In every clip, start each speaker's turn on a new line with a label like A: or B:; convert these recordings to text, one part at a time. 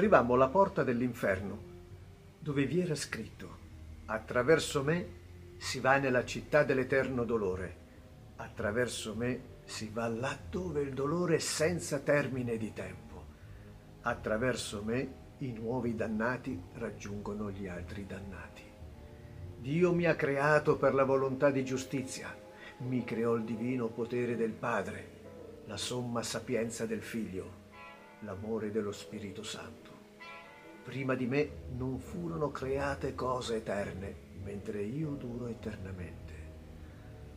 A: arrivammo alla porta dell'inferno, dove vi era scritto, attraverso me si va nella città dell'eterno dolore, attraverso me si va là dove il dolore è senza termine di tempo, attraverso me i nuovi dannati raggiungono gli altri dannati. Dio mi ha creato per la volontà di giustizia, mi creò il divino potere del Padre, la somma sapienza del Figlio, l'amore dello Spirito Santo. Prima di me non furono create cose eterne, mentre io duro eternamente.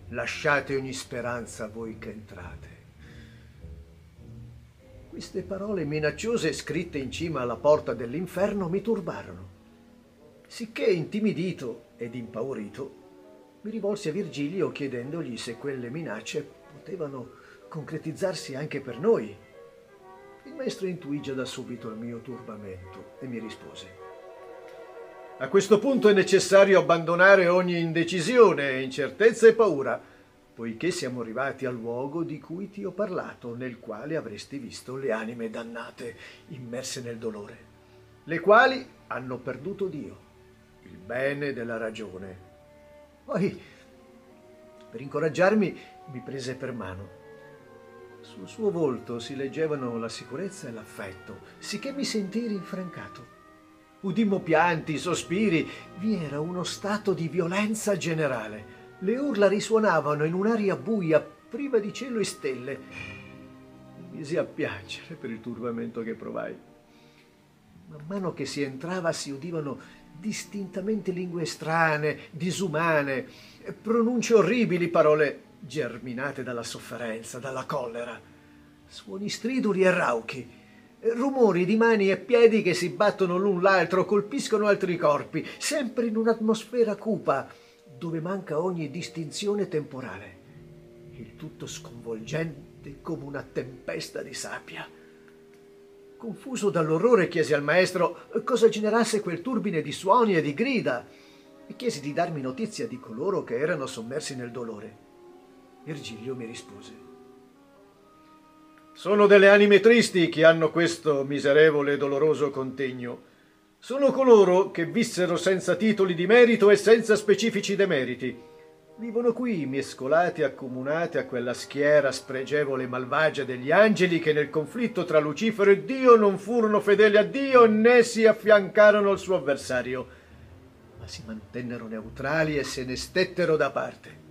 A: Lasciate ogni speranza voi che entrate. Queste parole minacciose scritte in cima alla porta dell'inferno mi turbarono. Sicché intimidito ed impaurito, mi rivolsi a Virgilio chiedendogli se quelle minacce potevano concretizzarsi anche per noi. Il maestro intuì già da subito il mio turbamento e mi rispose. A questo punto è necessario abbandonare ogni indecisione, incertezza e paura, poiché siamo arrivati al luogo di cui ti ho parlato, nel quale avresti visto le anime dannate immerse nel dolore, le quali hanno perduto Dio, il bene della ragione. Poi, per incoraggiarmi, mi prese per mano sul suo volto si leggevano la sicurezza e l'affetto, sicché mi sentii rinfrancato. Udimmo pianti, sospiri, vi era uno stato di violenza generale. Le urla risuonavano in un'aria buia, priva di cielo e stelle. Mi misi a piangere per il turbamento che provai. Man mano che si entrava si udivano distintamente lingue strane, disumane, pronunce orribili, parole germinate dalla sofferenza, dalla collera, suoni striduli e rauchi, rumori di mani e piedi che si battono l'un l'altro, colpiscono altri corpi, sempre in un'atmosfera cupa, dove manca ogni distinzione temporale. Il tutto sconvolgente come una tempesta di sabbia. Confuso dall'orrore chiesi al maestro cosa generasse quel turbine di suoni e di grida e chiesi di darmi notizia di coloro che erano sommersi nel dolore. Virgilio mi rispose. Sono delle anime tristi che hanno questo miserevole e doloroso contegno. Sono coloro che vissero senza titoli di merito e senza specifici demeriti. Vivono qui mescolati e accomunati a quella schiera spregevole e malvagia degli angeli che nel conflitto tra Lucifero e Dio non furono fedeli a Dio né si affiancarono al suo avversario, ma si mantennero neutrali e se ne stettero da parte.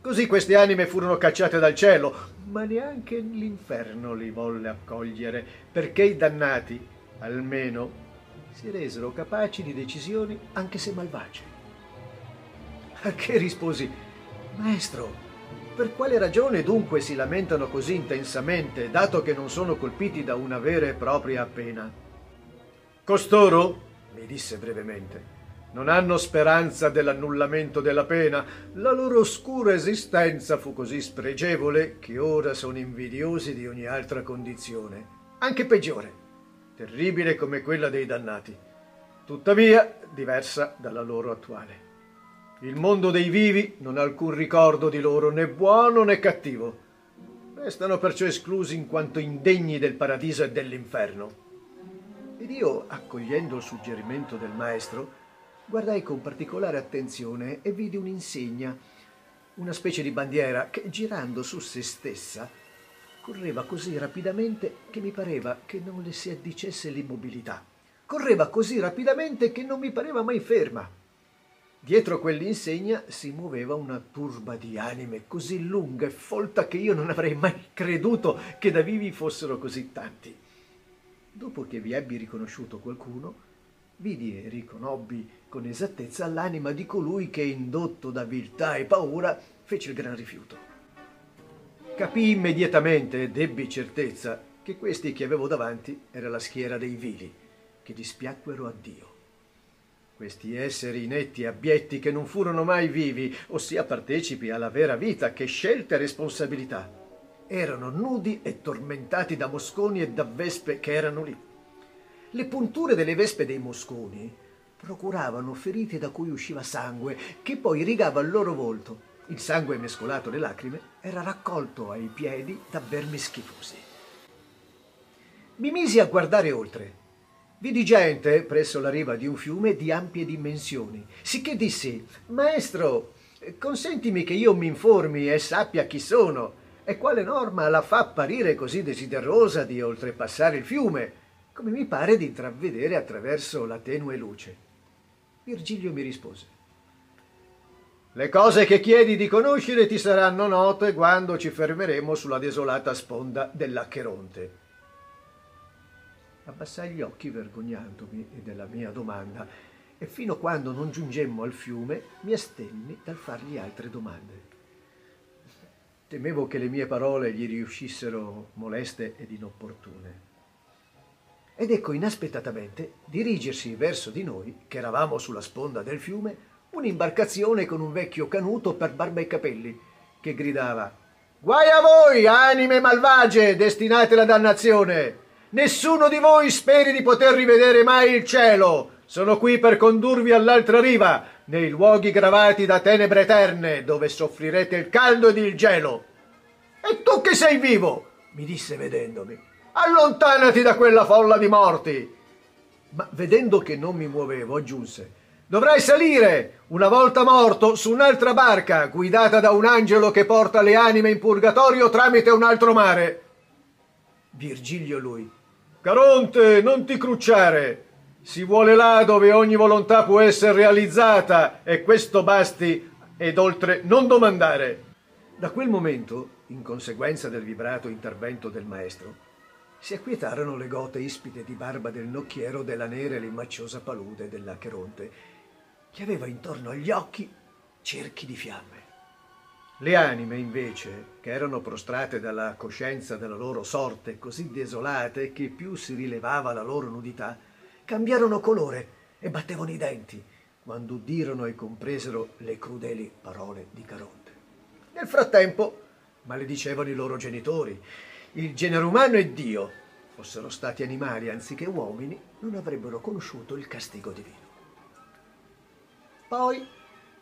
A: Così queste anime furono cacciate dal cielo, ma neanche l'inferno li volle accogliere, perché i dannati, almeno, si resero capaci di decisioni anche se malvagie. A che risposi, Maestro, per quale ragione dunque si lamentano così intensamente, dato che non sono colpiti da una vera e propria pena? Costoro, mi disse brevemente, non hanno speranza dell'annullamento della pena. La loro oscura esistenza fu così spregevole che ora sono invidiosi di ogni altra condizione, anche peggiore, terribile come quella dei dannati, tuttavia diversa dalla loro attuale. Il mondo dei vivi non ha alcun ricordo di loro, né buono né cattivo. Restano perciò esclusi in quanto indegni del paradiso e dell'inferno. Ed io, accogliendo il suggerimento del maestro, guardai con particolare attenzione e vidi un'insegna, una specie di bandiera che, girando su se stessa, correva così rapidamente che mi pareva che non le si addicesse l'immobilità. Correva così rapidamente che non mi pareva mai ferma. Dietro quell'insegna si muoveva una turba di anime così lunga e folta che io non avrei mai creduto che da vivi fossero così tanti. Dopo che vi ebbi riconosciuto qualcuno, vidi e riconobbi con esattezza l'anima di colui che, indotto da viltà e paura, fece il gran rifiuto. Capii immediatamente ed ebbi certezza che questi che avevo davanti era la schiera dei vili, che dispiacquero a Dio. Questi esseri inetti e abietti che non furono mai vivi, ossia partecipi alla vera vita, che scelte e responsabilità, erano nudi e tormentati da mosconi e da vespe che erano lì le punture delle vespe dei mosconi procuravano ferite da cui usciva sangue, che poi rigava il loro volto. Il sangue mescolato alle lacrime era raccolto ai piedi da vermi schifosi. Mi misi a guardare oltre Vidi gente presso la riva di un fiume di ampie dimensioni, sicché dissi, Maestro, consentimi che io mi informi e sappia chi sono e quale norma la fa apparire così desiderosa di oltrepassare il fiume, come mi pare di intravedere attraverso la tenue luce. Virgilio mi rispose, le cose che chiedi di conoscere ti saranno note quando ci fermeremo sulla desolata sponda dell'Acheronte Abbassai gli occhi vergognandomi della mia domanda e fino a quando non giungemmo al fiume mi astenni dal fargli altre domande. Temevo che le mie parole gli riuscissero moleste ed inopportune. Ed ecco inaspettatamente dirigersi verso di noi, che eravamo sulla sponda del fiume, un'imbarcazione con un vecchio canuto per barba e capelli, che gridava Guai a voi, anime malvagie, destinate alla dannazione! Nessuno di voi speri di poter rivedere mai il cielo. Sono qui per condurvi all'altra riva, nei luoghi gravati da tenebre eterne, dove soffrirete il caldo ed il gelo. E tu che sei vivo? mi disse vedendomi. Allontanati da quella folla di morti. Ma vedendo che non mi muovevo, aggiunse. Dovrai salire, una volta morto, su un'altra barca, guidata da un angelo che porta le anime in purgatorio tramite un altro mare. Virgilio lui. Caronte, non ti crucciare. Si vuole là dove ogni volontà può essere realizzata e questo basti ed oltre non domandare. Da quel momento, in conseguenza del vibrato intervento del maestro, si acquietarono le gote ispide di barba del nocchiero della nera e limacciosa palude dell'Acheronte, che aveva intorno agli occhi cerchi di fiamme. Le anime, invece, che erano prostrate dalla coscienza della loro sorte, così desolate che più si rilevava la loro nudità, cambiarono colore e battevano i denti quando udirono e compresero le crudeli parole di Caronte. Nel frattempo maledicevano i loro genitori. Il genere umano e Dio, fossero stati animali anziché uomini, non avrebbero conosciuto il castigo divino. Poi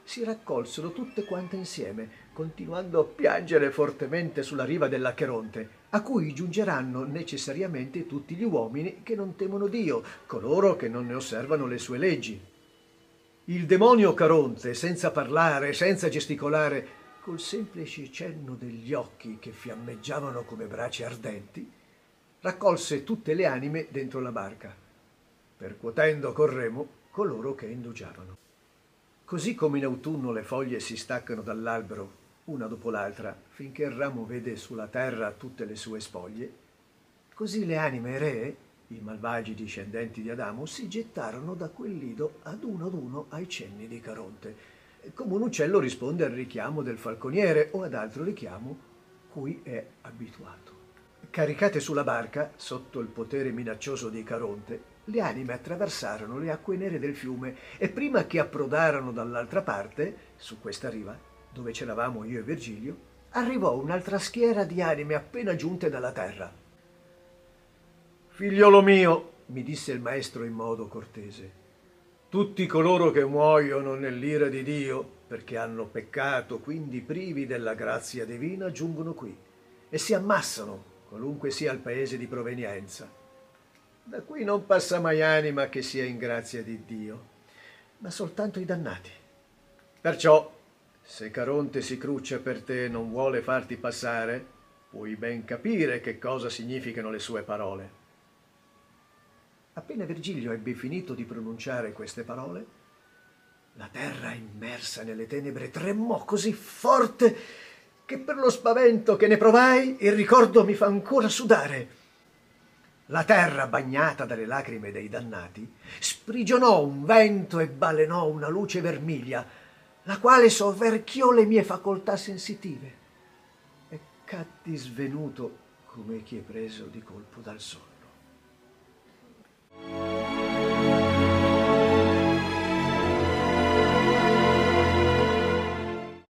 A: si raccolsero tutte quante insieme, continuando a piangere fortemente sulla riva dell'Acheronte, a cui giungeranno necessariamente tutti gli uomini che non temono Dio, coloro che non ne osservano le sue leggi. Il demonio Caronte, senza parlare, senza gesticolare, col semplice cenno degli occhi che fiammeggiavano come braci ardenti, raccolse tutte le anime dentro la barca, percuotendo col remo coloro che indugiavano. Così come in autunno le foglie si staccano dall'albero una dopo l'altra finché il ramo vede sulla terra tutte le sue spoglie, così le anime ree, i malvagi discendenti di Adamo, si gettarono da quel lido ad uno ad uno ai cenni di Caronte, come un uccello risponde al richiamo del falconiere o ad altro richiamo cui è abituato. Caricate sulla barca, sotto il potere minaccioso di Caronte, le anime attraversarono le acque nere del fiume e prima che approdarono dall'altra parte, su questa riva, dove c'eravamo io e Virgilio, arrivò un'altra schiera di anime appena giunte dalla terra. Figliolo mio, mi disse il maestro in modo cortese, tutti coloro che muoiono nell'ira di Dio, perché hanno peccato, quindi privi della grazia divina, giungono qui e si ammassano, qualunque sia il paese di provenienza da qui non passa mai anima che sia in grazia di Dio, ma soltanto i dannati. Perciò, se Caronte si cruccia per te e non vuole farti passare, puoi ben capire che cosa significano le sue parole. Appena Virgilio ebbe finito di pronunciare queste parole, la terra immersa nelle tenebre tremò così forte che per lo spavento che ne provai il ricordo mi fa ancora sudare. La terra, bagnata dalle lacrime dei dannati, sprigionò un vento e balenò una luce vermiglia, la quale sovverchiò le mie facoltà sensitive e catti svenuto come chi è preso di colpo dal sole. Bye.